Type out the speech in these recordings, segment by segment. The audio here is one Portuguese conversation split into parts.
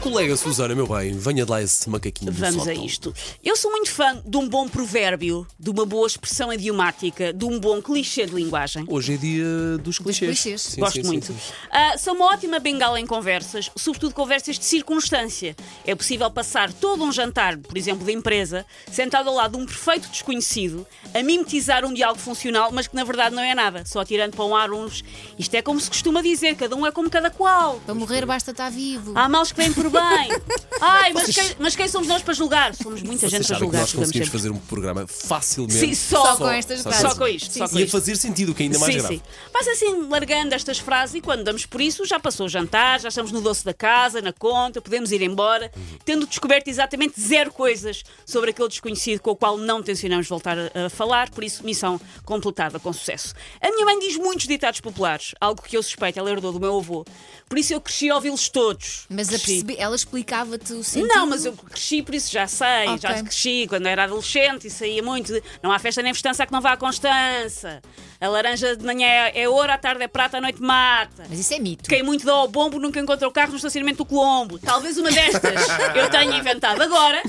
Colega Susana, meu bem, venha de lá esse macaquinho Vamos a isto. Eu sou muito fã de um bom provérbio, de uma boa expressão idiomática, de um bom clichê de linguagem. Hoje é dia dos clichês. clichês. Sim, Gosto sim, muito. sim. Ah, sou uma ótima bengala em conversas, sobretudo conversas de circunstância. É possível passar todo um jantar, por exemplo, de empresa, sentado ao lado de um perfeito desconhecido, a mimetizar um diálogo funcional, mas que na verdade não é nada, só tirando para um ar uns. Isto é como se costuma dizer, cada um é como cada qual. Para morrer basta estar vivo. Há males que vêm por bem. Ai, mas quem, mas quem somos nós para julgar? Somos muita Vocês gente para sabem que julgar. nós julgamos conseguimos sempre. fazer um programa facilmente. Sim, só, Só com estas frases. Só com isto. Só com Ia isto. fazer sentido, o que é ainda mais sim, grave. sim. Mas assim, largando estas frases, e quando damos por isso, já passou o jantar, já estamos no doce da casa, na conta, podemos ir embora, tendo descoberto exatamente zero coisas sobre aquele desconhecido com o qual não tencionamos voltar a, a falar, por isso, missão completada com sucesso. A minha mãe diz muitos ditados populares, algo que eu suspeito, ela herdou do meu avô. Por isso eu cresci a ouvi-los todos. Mas a Cresci. perceber, ela explicava-te o sentido. Não, mas eu cresci, por isso já sei. Ok. Já cresci quando era adolescente e saía muito. de, Não há festa nem festança que não vá à Constança. A laranja de manhã é, é ouro, à tarde é prata, à noite mata. Mas isso é mito. Quem muito dá ao bombo nunca encontra o carro no estacionamento do Colombo. Talvez uma destas eu tenha inventado agora,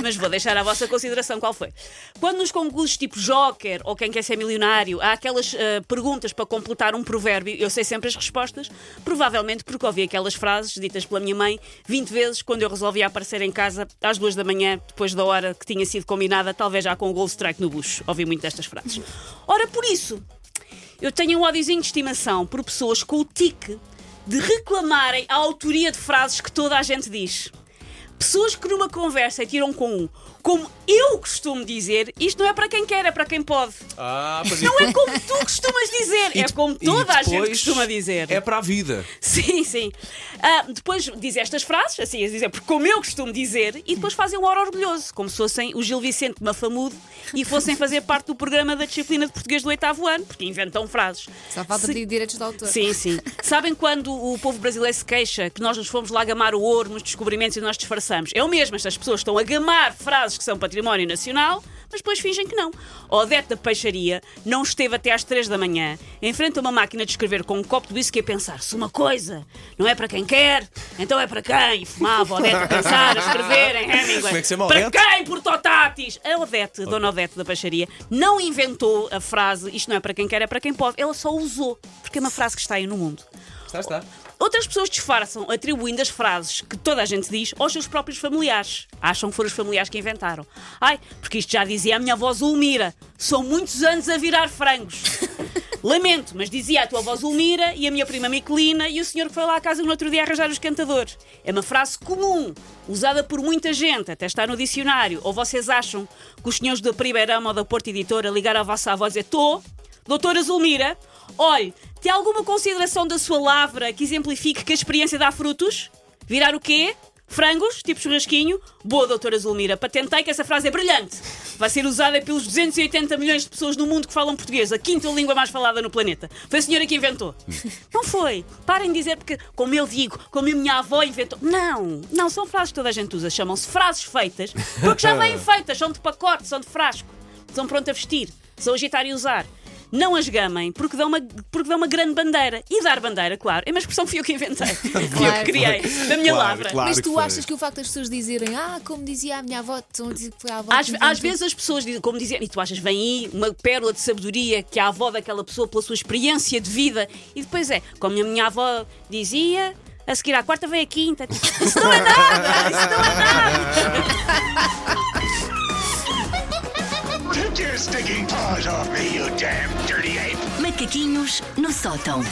mas vou deixar à vossa consideração qual foi. Quando nos concursos tipo Joker ou Quem Quer Ser Milionário há aquelas ah, perguntas para completar um provérbio, eu sei sempre as respostas, provavelmente porque ouvi aquelas frases ditas pela minha mãe 20 vezes quando eu resolvi aparecer em casa às duas da manhã, depois da hora que tinha sido combinada, talvez já com o gol strike no bucho. Ouvi muito destas frases. Ora, por isso, eu tenho um ódiozinho de estimação por pessoas com o tique de reclamarem a autoria de frases que toda a gente diz. Pessoas que numa conversa tiram com um, como eu costumo dizer, isto não é para quem quer, é para quem pode. Ah, pois Não é como tu costumas dizer, é como toda a gente costuma dizer. É para a vida. Sim, sim. Ah, depois diz estas frases, assim, a dizer, porque como eu costumo dizer, e depois fazem um ar orgulhoso, como se fossem o Gil Vicente Mafamudo e fossem fazer parte do programa da disciplina de português do oitavo ano, porque inventam frases. Só falta Se- pedir direitos de autor. Sim, sim. Sabem quando o povo brasileiro se queixa que nós nos fomos lá gamar o ouro nos descobrimentos e nós disfarçamos? É o mesmo, estas pessoas estão a gamar frases que são património nacional, mas depois fingem que não. Odete da Peixaria não esteve até às três da manhã em frente a uma máquina de escrever com um copo de whisky a pensar se uma coisa não é para quem quer, então é para quem? E fumava Odete a pensar, a escrever em Hemingway. Como é que se chama, Para quem, Portotatis? A Odete, Dona Odete da Peixaria, não inventou a frase isto não é para quem quer, é para quem pode. Ela só usou, porque é uma frase que está aí no mundo. Está, está. Outras pessoas disfarçam atribuindo as frases que toda a gente diz aos seus próprios familiares. Acham que foram os familiares que inventaram. Ai, porque isto já dizia a minha avó Zulmira. São muitos anos a virar frangos. Lamento, mas dizia a tua avó Zulmira e a minha prima Miquelina e o senhor que foi lá à casa no outro dia arranjar os cantadores. É uma frase comum, usada por muita gente, até está no dicionário. Ou vocês acham que os senhores da Primeirama ou da Porta Editora ligaram à vossa avó e dizer Tô, doutora Zulmira, olhe, tem alguma consideração da sua lavra que exemplifique que a experiência dá frutos? Virar o quê? Frangos, tipo churrasquinho? Boa, doutora Zulmira, patentei que essa frase é brilhante. Vai ser usada pelos 280 milhões de pessoas no mundo que falam português, a quinta língua mais falada no planeta. Foi a senhora que inventou. Não foi. Parem de dizer porque, como eu digo, como a minha avó inventou. Não, não, são frases que toda a gente usa. Chamam-se frases feitas, porque já vêm feitas, são de pacote, são de frasco, são pronto a vestir, são agitar e usar. Não as gamem, porque dão, uma, porque dão uma grande bandeira. E dar bandeira, claro, é uma expressão que fui eu que inventei. Fui eu Claro. que criei, da minha Claro, lavra. claro. Mas tu achas que o facto das pessoas dizerem, ah, como dizia a minha avó, estão a dizer que foi a avó. Às, que inventou." às vezes as pessoas dizem, como dizem, e tu achas, vem aí uma pérola de sabedoria que a avó daquela pessoa, pela sua experiência de vida, e depois é, como a minha avó dizia, a seguir à quarta vem a quinta. Isso não é nada! Isso não é nada! Stinking paws off me, you damn dirty ape! Macaquinhos no sótão.